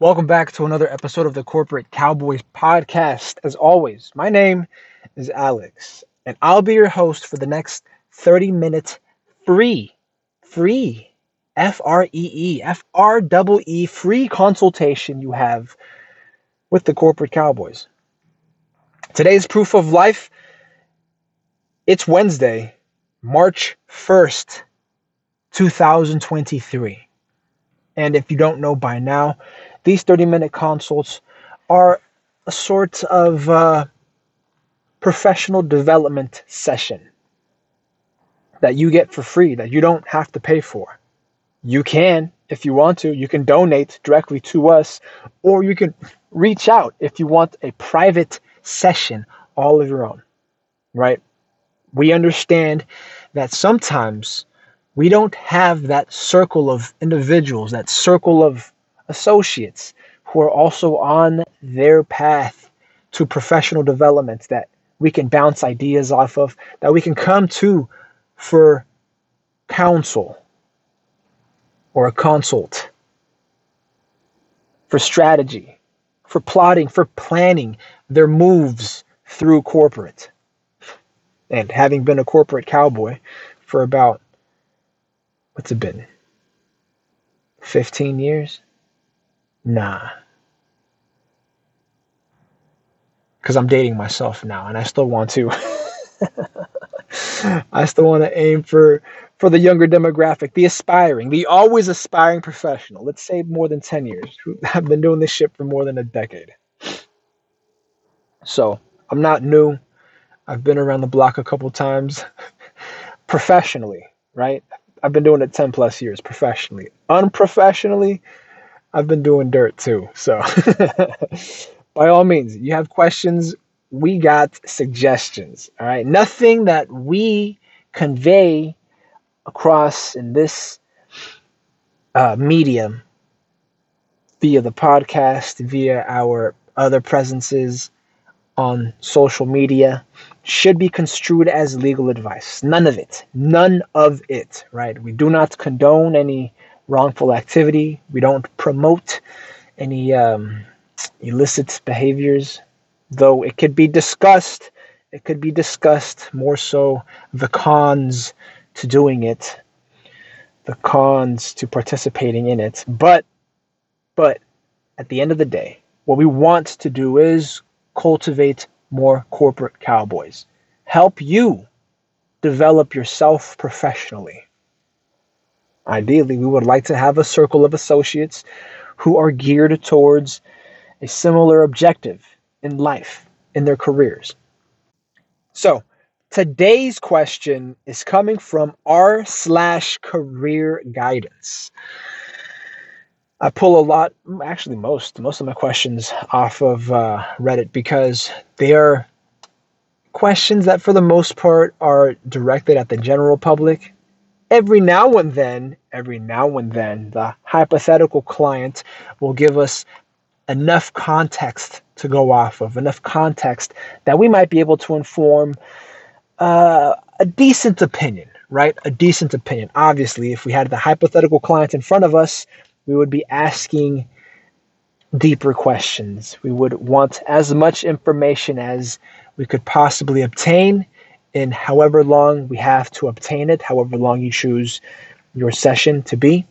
Welcome back to another episode of the Corporate Cowboys podcast. As always, my name is Alex, and I'll be your host for the next 30 minutes free, free, F R E E, F R E E, free consultation you have with the Corporate Cowboys. Today's proof of life it's Wednesday, March 1st, 2023. And if you don't know by now, these 30 minute consults are a sort of uh, professional development session that you get for free, that you don't have to pay for. You can, if you want to, you can donate directly to us, or you can reach out if you want a private session all of your own, right? We understand that sometimes we don't have that circle of individuals, that circle of associates who are also on their path to professional development that we can bounce ideas off of, that we can come to for counsel or a consult, for strategy, for plotting, for planning their moves through corporate. And having been a corporate cowboy for about, what's it been? 15 years? Nah. Because I'm dating myself now and I still want to. I still want to aim for for the younger demographic, the aspiring, the always aspiring professional. Let's say more than 10 years. I've been doing this shit for more than a decade. So, I'm not new. I've been around the block a couple times professionally, right? I've been doing it 10 plus years professionally. Unprofessionally, I've been doing dirt too. So, by all means, you have questions, we got suggestions. All right. Nothing that we convey across in this uh, medium via the podcast, via our other presences on social media should be construed as legal advice. None of it. None of it, right? We do not condone any wrongful activity. We don't promote any um, illicit behaviors, though it could be discussed. It could be discussed more so the cons to doing it, the cons to participating in it. But, but at the end of the day, what we want to do is cultivate more corporate cowboys. Help you develop yourself professionally. Ideally, we would like to have a circle of associates who are geared towards a similar objective in life, in their careers. So, today's question is coming from r slash career guidance. I pull a lot, actually most, most of my questions off of uh, Reddit because they are questions that, for the most part, are directed at the general public. Every now and then, every now and then, the hypothetical client will give us enough context to go off of, enough context that we might be able to inform uh, a decent opinion, right? A decent opinion. Obviously, if we had the hypothetical client in front of us, we would be asking deeper questions. We would want as much information as we could possibly obtain in however long we have to obtain it, however long you choose your session to be.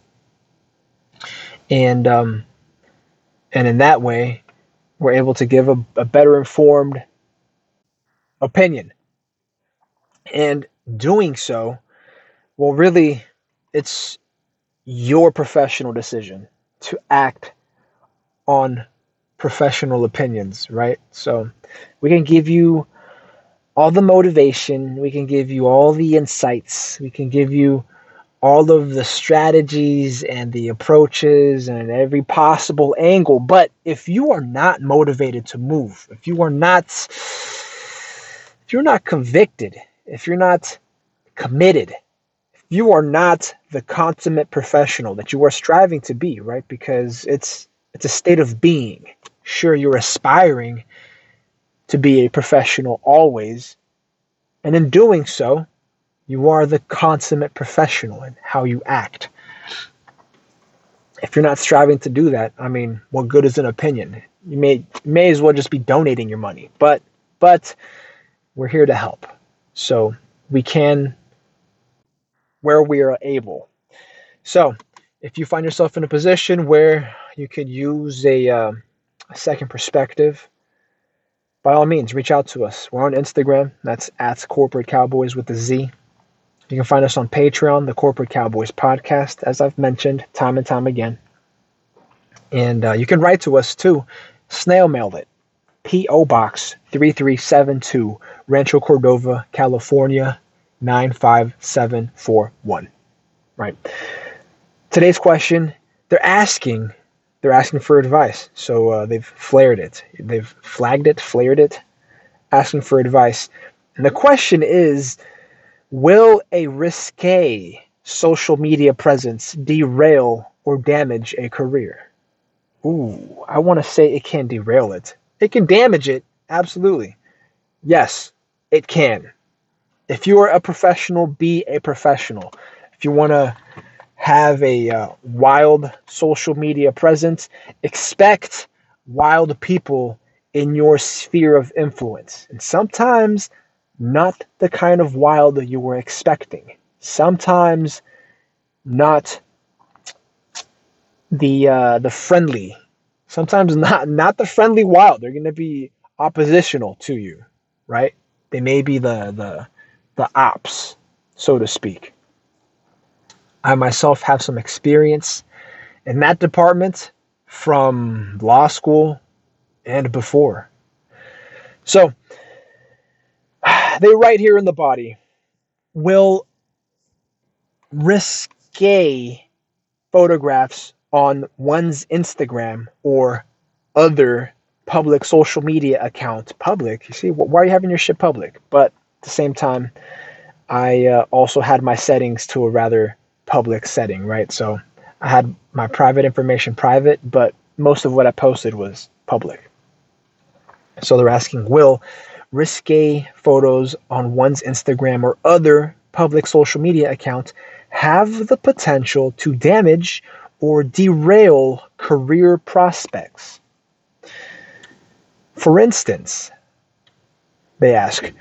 And um, and in that way, we're able to give a, a better informed opinion. And doing so, well, really, it's your professional decision to act on professional opinions, right? So we can give you all the motivation, we can give you all the insights, we can give you all of the strategies and the approaches and every possible angle. But if you are not motivated to move, if you are not if you're not convicted, if you're not committed, if you are not the consummate professional that you are striving to be, right? Because it's it's a state of being. Sure, you're aspiring to be a professional always, and in doing so, you are the consummate professional in how you act. if you're not striving to do that, I mean, what good is an opinion? You may may as well just be donating your money. But but we're here to help. So we can where we are able. So if you find yourself in a position where you could use a, uh, a second perspective, by all means, reach out to us. We're on Instagram. That's at Corporate Cowboys with the Z. You can find us on Patreon, the Corporate Cowboys Podcast, as I've mentioned time and time again. And uh, you can write to us too. Snail mail it. P.O. Box 3372, Rancho Cordova, California 95741. Right. Today's question they're asking they're asking for advice. So uh, they've flared it. They've flagged it, flared it, asking for advice. And the question is Will a risque social media presence derail or damage a career? Ooh, I want to say it can derail it. It can damage it, absolutely. Yes, it can. If you are a professional, be a professional. If you want to have a uh, wild social media presence, expect wild people in your sphere of influence. And sometimes not the kind of wild that you were expecting. Sometimes not the uh, the friendly. Sometimes not not the friendly wild. They're going to be oppositional to you, right? They may be the the the ops, so to speak. I myself have some experience in that department from law school and before. So, they write here in the body will risque photographs on one's Instagram or other public social media account public. You see, why are you having your shit public? But at the same time, I uh, also had my settings to a rather public setting, right? So I had my private information private, but most of what I posted was public. So they're asking, will risque photos on one's Instagram or other public social media account have the potential to damage or derail career prospects. For instance, they ask,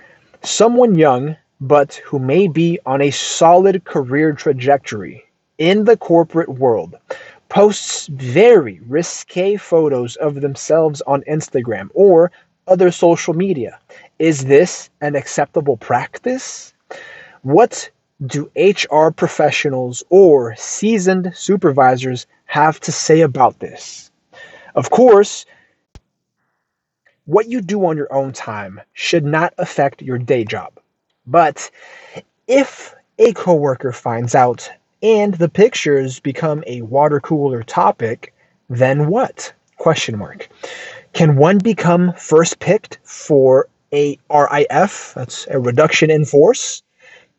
someone young but who may be on a solid career trajectory in the corporate world posts very risque photos of themselves on Instagram or other social media. Is this an acceptable practice? What do HR professionals or seasoned supervisors have to say about this? Of course, what you do on your own time should not affect your day job. But if a coworker finds out and the pictures become a water cooler topic, then what? Question mark. Can one become first picked for a RIF? That's a reduction in force,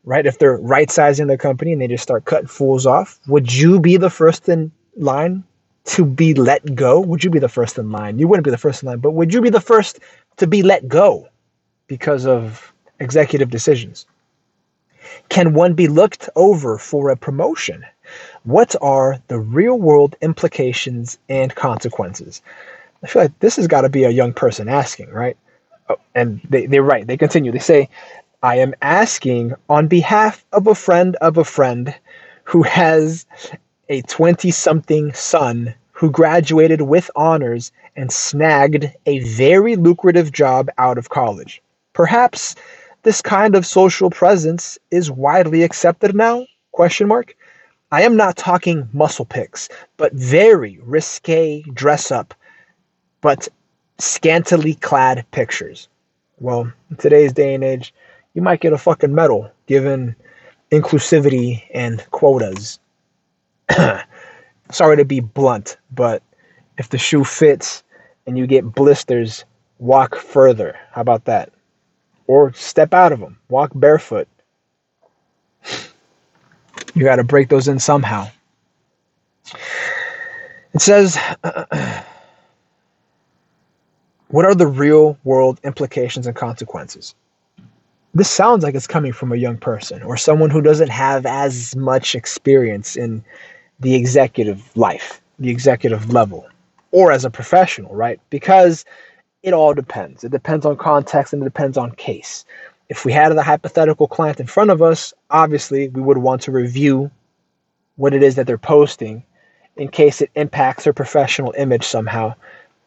right? If they're right sizing the company and they just start cutting fools off, would you be the first in line to be let go? Would you be the first in line? You wouldn't be the first in line, but would you be the first to be let go because of executive decisions? Can one be looked over for a promotion? What are the real world implications and consequences? I feel like this has got to be a young person asking, right? Oh, and they, they're right. They continue. They say, I am asking on behalf of a friend of a friend who has a 20 something son who graduated with honors and snagged a very lucrative job out of college. Perhaps this kind of social presence is widely accepted now? Question mark. I am not talking muscle pics, but very risque dress up, but scantily clad pictures. Well, in today's day and age, you might get a fucking medal given inclusivity and quotas. Sorry to be blunt, but if the shoe fits and you get blisters, walk further. How about that? Or step out of them. Walk barefoot. You got to break those in somehow. It says, What are the real world implications and consequences? This sounds like it's coming from a young person or someone who doesn't have as much experience in the executive life, the executive level or as a professional, right? Because it all depends. It depends on context and it depends on case. If we had the hypothetical client in front of us, obviously we would want to review what it is that they're posting in case it impacts their professional image somehow.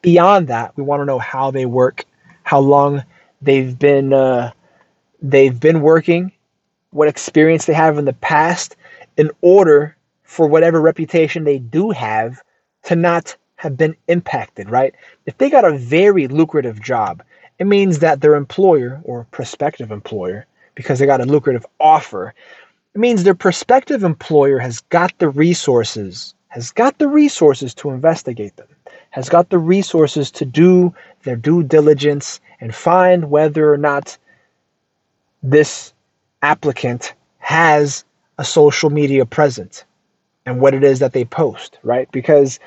Beyond that, we want to know how they work, how long they've been uh, they've been working, what experience they have in the past, in order for whatever reputation they do have to not have been impacted, right? If they got a very lucrative job, it means that their employer or prospective employer, because they got a lucrative offer, it means their prospective employer has got the resources, has got the resources to investigate them, has got the resources to do their due diligence and find whether or not this applicant has a social media presence and what it is that they post, right? Because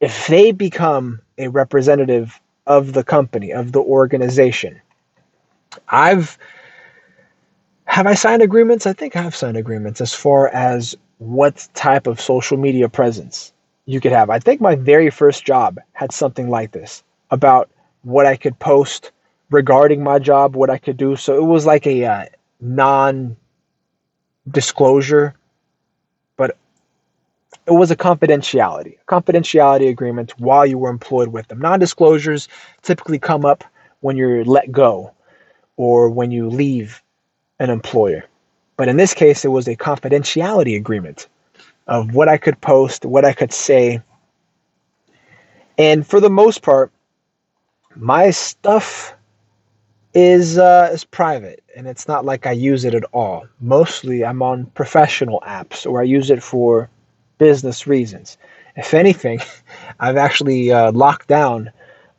if they become a representative of the company, of the organization, I've have I signed agreements? I think I've signed agreements as far as what type of social media presence you could have. I think my very first job had something like this about what I could post regarding my job, what I could do. So it was like a uh, non disclosure, it was a confidentiality, confidentiality agreement while you were employed with them. Non disclosures typically come up when you're let go or when you leave an employer. But in this case, it was a confidentiality agreement of what I could post, what I could say. And for the most part, my stuff is uh, is private and it's not like I use it at all. Mostly I'm on professional apps or I use it for business reasons. If anything, I've actually uh, locked down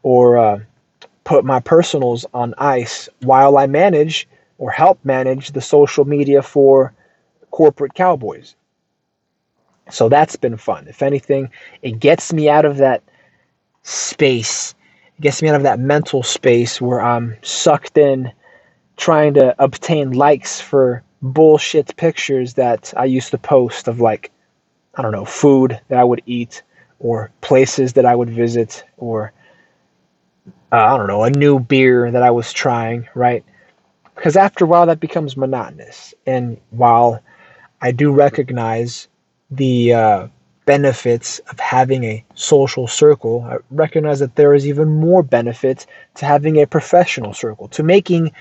or uh, put my personals on ice while I manage or help manage the social media for corporate cowboys. So that's been fun. If anything, it gets me out of that space it gets me out of that mental space where I'm sucked in trying to obtain likes for bullshit pictures that I used to post of like I don't know, food that I would eat or places that I would visit or uh, I don't know, a new beer that I was trying, right? Because after a while that becomes monotonous. And while I do recognize the uh, benefits of having a social circle, I recognize that there is even more benefit to having a professional circle, to making,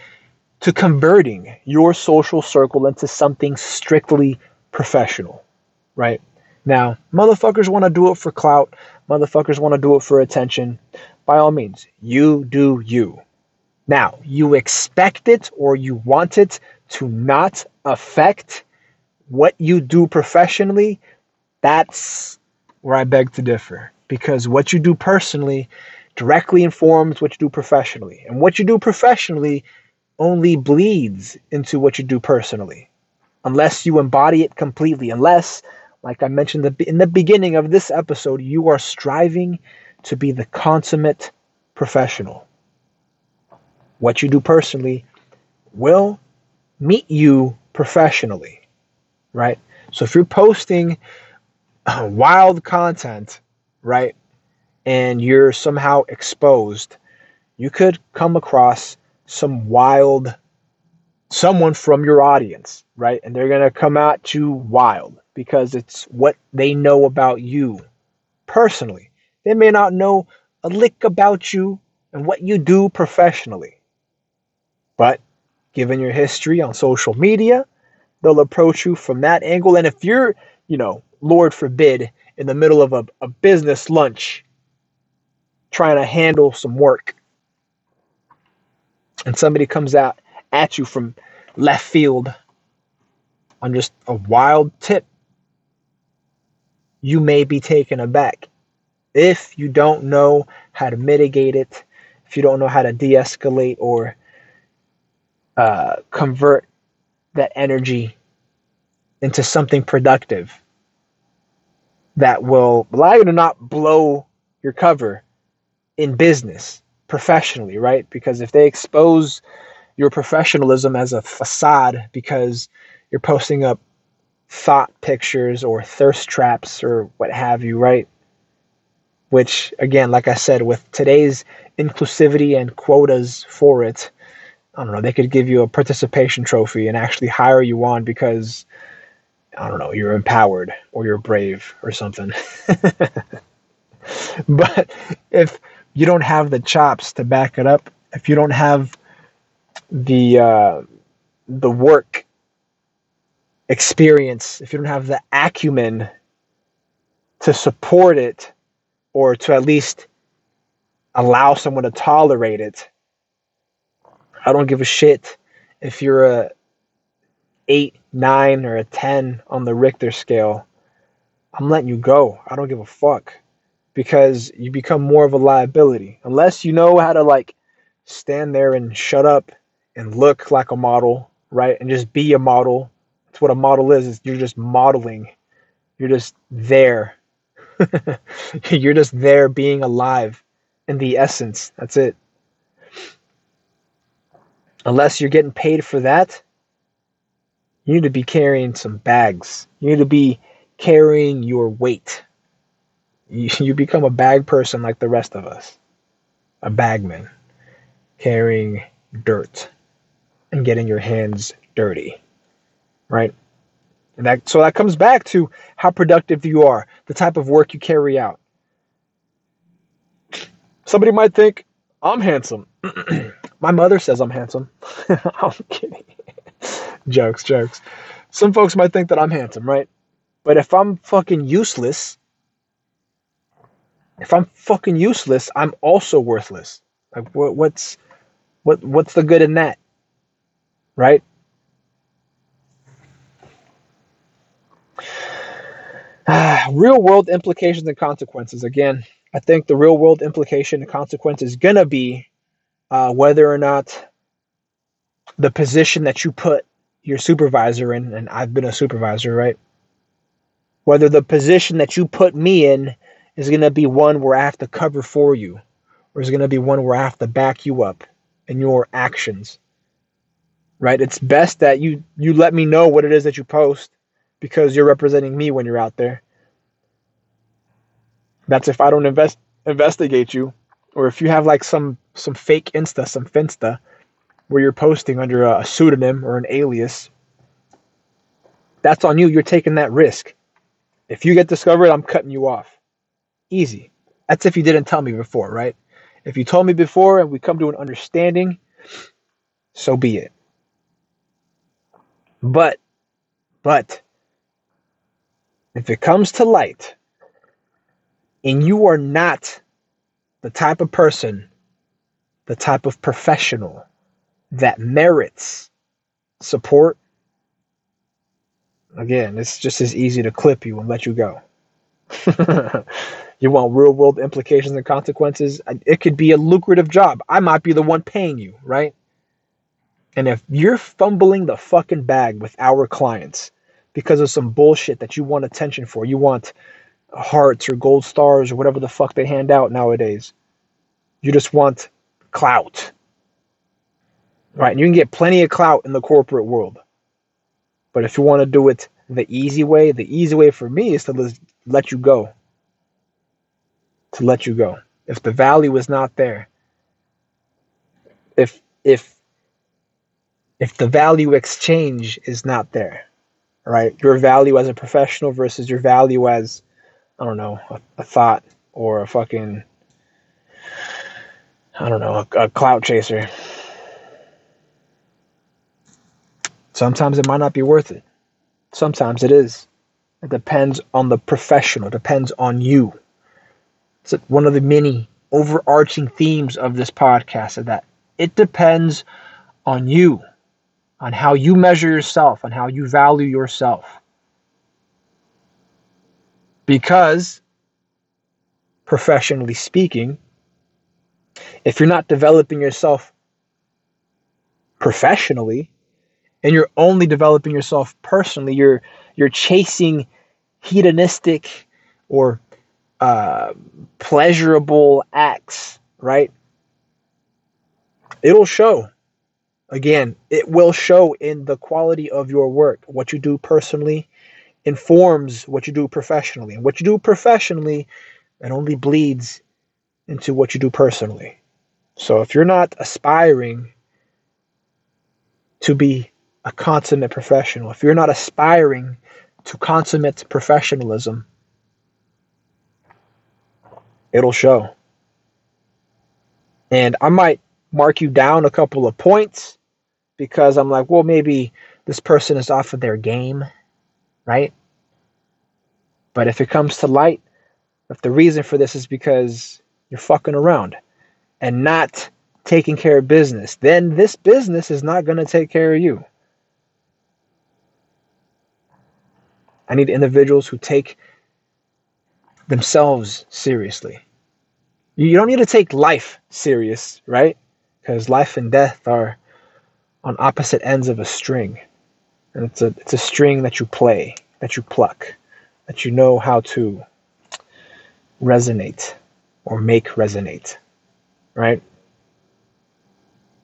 to converting your social circle into something strictly professional, right? Now, motherfuckers want to do it for clout, motherfuckers want to do it for attention. By all means, you do you. Now, you expect it or you want it to not affect what you do professionally that's where I beg to differ because what you do personally directly informs what you do professionally. And what you do professionally only bleeds into what you do personally unless you embody it completely. Unless, like I mentioned in the beginning of this episode, you are striving to be the consummate professional. What you do personally will meet you professionally, right? So if you're posting uh, wild content, right, and you're somehow exposed, you could come across some wild someone from your audience, right? And they're going to come at you wild because it's what they know about you personally. They may not know a lick about you and what you do professionally. But given your history on social media, they'll approach you from that angle. And if you're, you know, Lord forbid, in the middle of a, a business lunch trying to handle some work and somebody comes out at you from left field on just a wild tip, you may be taken aback. If you don't know how to mitigate it, if you don't know how to de escalate or uh, convert that energy into something productive, that will allow you to not blow your cover in business professionally, right? Because if they expose your professionalism as a facade because you're posting up thought pictures or thirst traps or what have you, right? which again, like I said, with today's inclusivity and quotas for it, I don't know, they could give you a participation trophy and actually hire you on because I don't know, you're empowered or you're brave or something. but if you don't have the chops to back it up, if you don't have the uh, the work experience, if you don't have the acumen to support it or to at least allow someone to tolerate it, I don't give a shit if you're a eight, nine, or a ten on the Richter scale. I'm letting you go. I don't give a fuck because you become more of a liability unless you know how to like stand there and shut up and look like a model, right? And just be a model. What a model is. is you're just modeling. You're just there. you're just there being alive in the essence. That's it. Unless you're getting paid for that, you need to be carrying some bags. You need to be carrying your weight. You, you become a bag person like the rest of us. A bagman carrying dirt and getting your hands dirty. Right? And that so that comes back to how productive you are, the type of work you carry out. Somebody might think I'm handsome. My mother says I'm handsome. I'm kidding. jokes, jokes. Some folks might think that I'm handsome, right? But if I'm fucking useless, if I'm fucking useless, I'm also worthless. Like what, what's what what's the good in that? Right? real world implications and consequences. Again, I think the real world implication and consequence is gonna be uh, whether or not the position that you put your supervisor in, and I've been a supervisor, right? Whether the position that you put me in is going to be one where I have to cover for you, or is going to be one where I have to back you up in your actions, right? It's best that you you let me know what it is that you post because you're representing me when you're out there. That's if I don't invest investigate you, or if you have like some some fake Insta, some Finsta, where you're posting under a, pseudonym or an alias, that's on you. You're taking that risk. If you get discovered, I'm cutting you off. Easy. That's if you didn't tell me before, right? If you told me before and we come to an understanding, so be it. But, but, if it comes to light and you are not the type of person, the type of professional that merits support, again, it's just as easy to clip you and let you go. you want real world implications and consequences? It could be a lucrative job. I might be the one paying you, right? And if you're fumbling the fucking bag with our clients because of some bullshit that you want attention for, you want hearts or gold stars or whatever the fuck they hand out nowadays, you just want clout Right. And you can get plenty of clout in the corporate world. But if you want to do it the easy way, the easy way for me is to let you go. To let you go. If the value is not there, if if if the value exchange is not there, right? Your value as a professional versus your value as I don't know, a, a thought or a fucking I don't know, a, a clout chaser Sometimes it might not be worth it. Sometimes it is. It depends on the professional, depends on you. It's one of the many overarching themes of this podcast is that it depends on you, on how you measure yourself, on how you value yourself. Because, professionally speaking, if you're not developing yourself professionally, and you're only developing yourself personally you're you're chasing hedonistic or uh, pleasurable acts right it'll show again it will show in the quality of your work what you do personally informs what you do professionally and what you do professionally It only bleeds into what you do personally. So if you're not aspiring to be a consummate professional, if you're not aspiring to consummate professionalism, it'll show. And I might mark you down a couple of points because I'm like, well, maybe this person is off of their game, right? But if it comes to light, if the reason for this is because you're fucking around and not taking care of business, then this business is not going to take care of you. I need individuals who take themselves seriously. You don't need to take life serious, right? Because life and death are on opposite ends of a string. And it's a it's a string that you play, that you pluck, that you know how to resonate or make resonate. Right?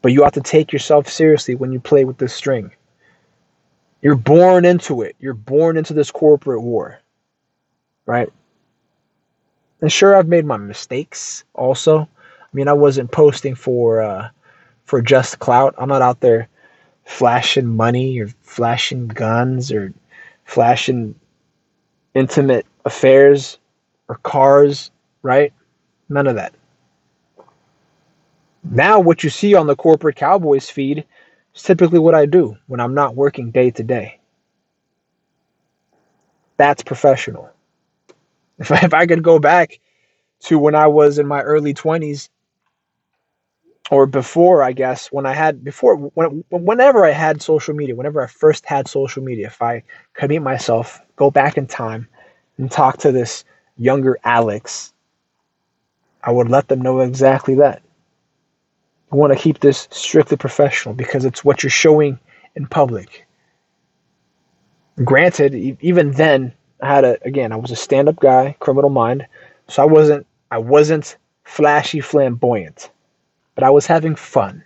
But you have to take yourself seriously when you play with this string. You're born into it. You're born into this corporate war. Right? And sure I've made my mistakes also. I mean I wasn't posting for uh for just clout. I'm not out there flashing money or flashing guns or flashing intimate affairs or cars, right? None of that. Now, what you see on the corporate Cowboys feed is typically what I do when I'm not working day to day. That's professional. If I, if I could go back to when I was in my early 20s or before i guess when i had before when, whenever i had social media whenever i first had social media if i could meet myself go back in time and talk to this younger alex i would let them know exactly that. You want to keep this strictly professional because it's what you're showing in public. Granted even then i had a again i was a stand-up guy criminal mind so i wasn't i wasn't flashy flamboyant but I was having fun.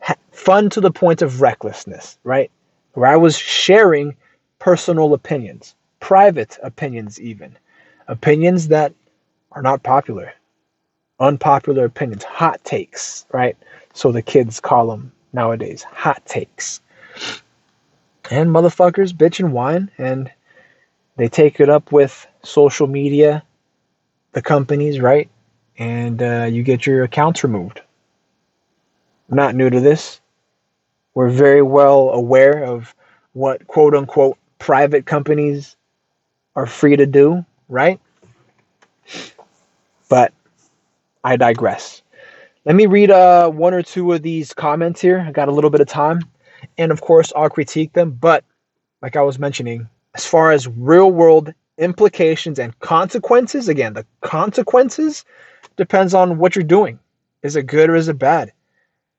Ha- fun to the point of recklessness, right? Where I was sharing personal opinions, private opinions, even. Opinions that are not popular, unpopular opinions, hot takes, right? So the kids call them nowadays hot takes. And motherfuckers bitch and whine, and they take it up with social media, the companies, right? And uh, you get your accounts removed not new to this. We're very well aware of what quote unquote private companies are free to do, right? But I digress. Let me read uh, one or two of these comments here. I got a little bit of time. And of course, I'll critique them. But like I was mentioning, as far as real world implications and consequences, again, the consequences depends on what you're doing. Is it good or is it bad?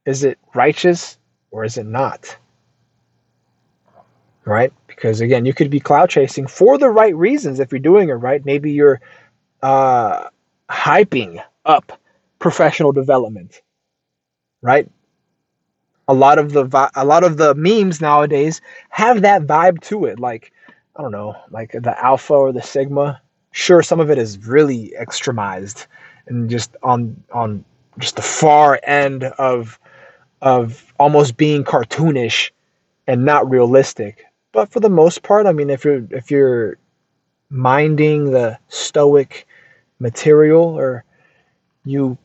Is it righteous or is it not? Right? Because again, you could be clout chasing for the right reasons if you're doing it right. Maybe you're uh, hyping up professional development, right? A lot of the vi- a lot of the memes nowadays have that vibe to it. Like I don't know, like the alpha or the sigma. Sure, some of it is really extremized and just on on just the far end of of almost being cartoonish and not realistic. But for the most part, I mean, if you're if you're minding the stoic material or you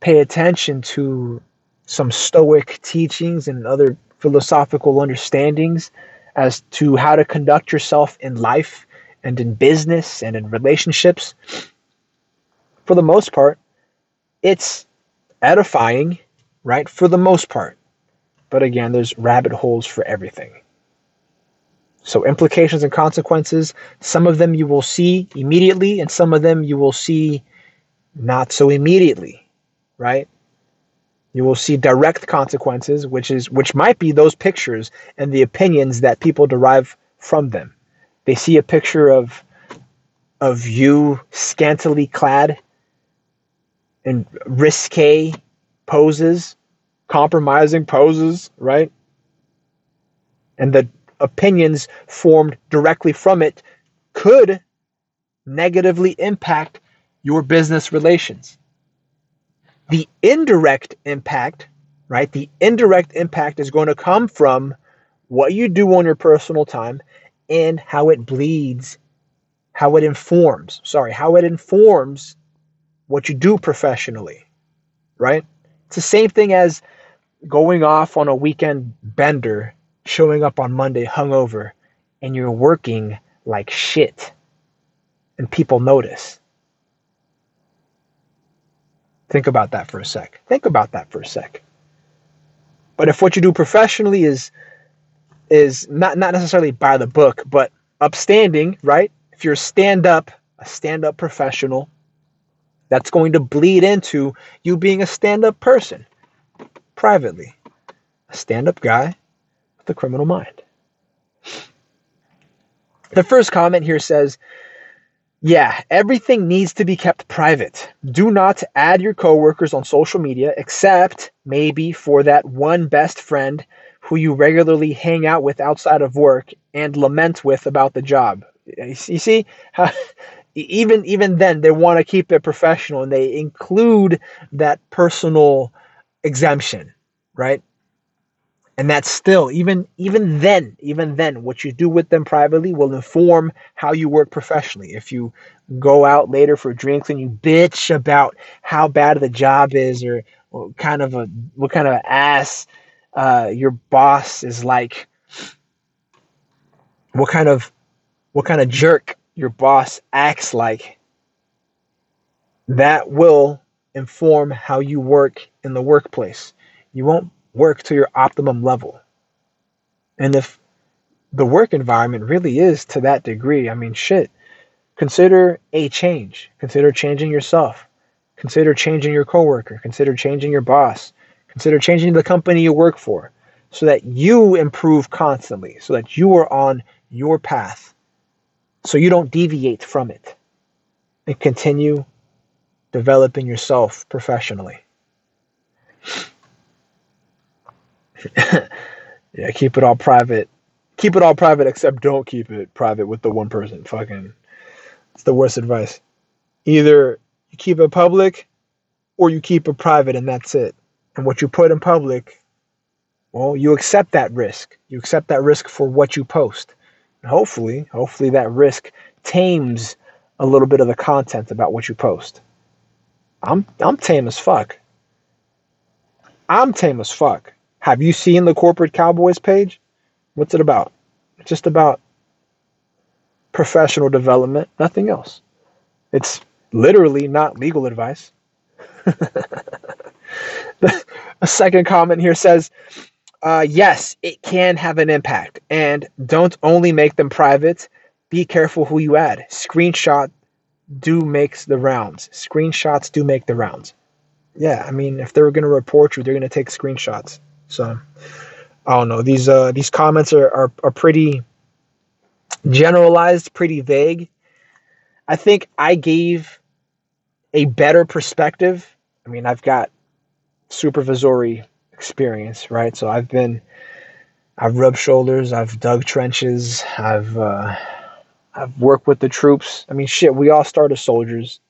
pay attention to some stoic teachings and other philosophical understandings as to how to conduct yourself in life and in business and in relationships for the most part it's edifying right? For the most part. But again, there's rabbit holes for everything. So, implications and consequences, some of them you will see immediately, and some of them you will see not so immediately, right? You will see direct consequences, which is which might be those pictures and the opinions that people derive from them. They see a picture of of you scantily clad and risque poses, compromising poses, right? And the opinions formed directly from it could negatively impact your business relations. The indirect impact, right? The indirect impact is going to come from what you do on your personal time and how it bleeds, how it informs, sorry, how it informs what you do professionally, right? It's the same thing as going off on a weekend bender, showing up on Monday hungover, and you're working like shit, and people notice. Think about that for a sec. Think about that for a sec. But if what you do professionally is is not not necessarily by the book, but upstanding, right? If you're a stand up, a stand up professional, that's going to bleed into you being a stand up person privately. A stand up guy with a criminal mind. The first comment here says, yeah, everything needs to be kept private. Do not add your coworkers on social media except maybe for that one best friend who you regularly hang out with outside of work and lament with about the job. You see how even even then they want to keep it professional and they include that personal exemption, right? And that's still even even then, even then, what you do with them privately will inform how you work professionally. If you go out later for drinks and you bitch about how bad the job is or, or kind of a what kind of ass uh, your boss is like, what kind of what kind of jerk your boss acts like, that will inform how you work in the workplace. You won't work to your optimum level. And if the work environment really is to that degree, I mean, shit, consider a change. Consider changing yourself. Consider changing your coworker. Consider changing your boss. Consider changing the company you work for so that you improve constantly, so that you are on your path, so you don't deviate from it and continue developing yourself professionally. yeah, keep it all private. Keep it all private, except don't keep it private with the one person. Fucking, it's the worst advice. Either you keep it public or you keep it private, and that's it. And what you put in public, well, you accept that risk. You accept that risk for what you post. Hopefully, hopefully that risk tames a little bit of the content about what you post. I'm I'm tame as fuck. I'm tame as fuck. Have you seen the corporate cowboys page? What's it about? It's just about professional development, nothing else. It's literally not legal advice. a second comment here says, uh, yes, it can have an impact. And don't only make them private. Be careful who you add. Screenshot do makes the rounds. Screenshots do make the rounds. Yeah, I mean, if they're going to report you, they're going to take screenshots. So I don't know. These uh these comments are, are are pretty generalized, pretty vague. I think I gave a better perspective. I mean, I've got supervisory experience, right? So I've been I've rubbed shoulders, I've dug trenches, I've uh, I've worked with the troops. I mean, shit, we all start as soldiers,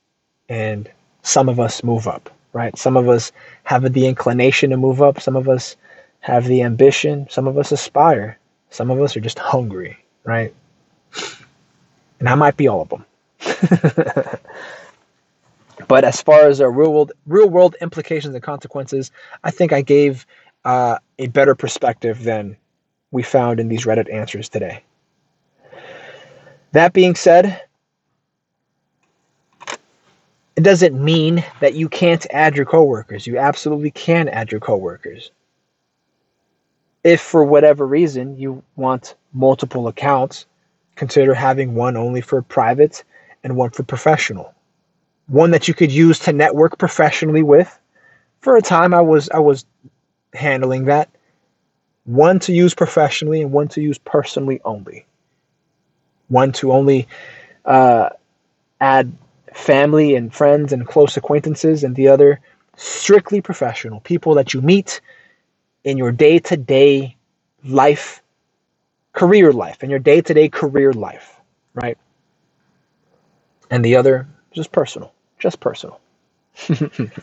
and some of us move up, right? Some of us have the inclination to move up. Some of us have the ambition. Some of us aspire. Some of us are just hungry, right? And I might be all of them. but as far as our real world, real world implications and consequences, I think I gave uh, a better perspective than we found in these Reddit answers today. That being said, it doesn't mean that you can't add your coworkers. You absolutely can add your coworkers if for whatever reason you want multiple accounts, consider having one only for private and one for professional. One that you could use to network professionally with. For a time I was I was handling that. One to use professionally and one to use personally only. One to only uh, add family and friends and close acquaintances, and the other strictly professional people that you meet in your day to day life, career life, in your day to day career life, right? And the other, just personal, Just personal. if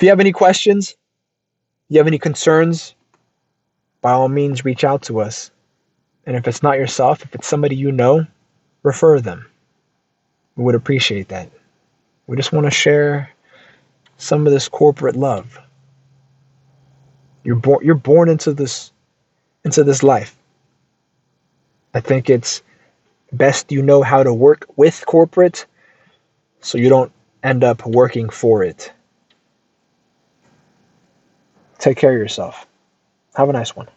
you have any questions, you have any concerns, by all means reach out to us. And if it's not yourself, if it's somebody you know, refer them. We would appreciate that. We just want to share some of this corporate love. You're born you're born into this into this life. I think it's best you know how to work with corporate so you don't end up working for it. Take care of yourself. Have a nice one.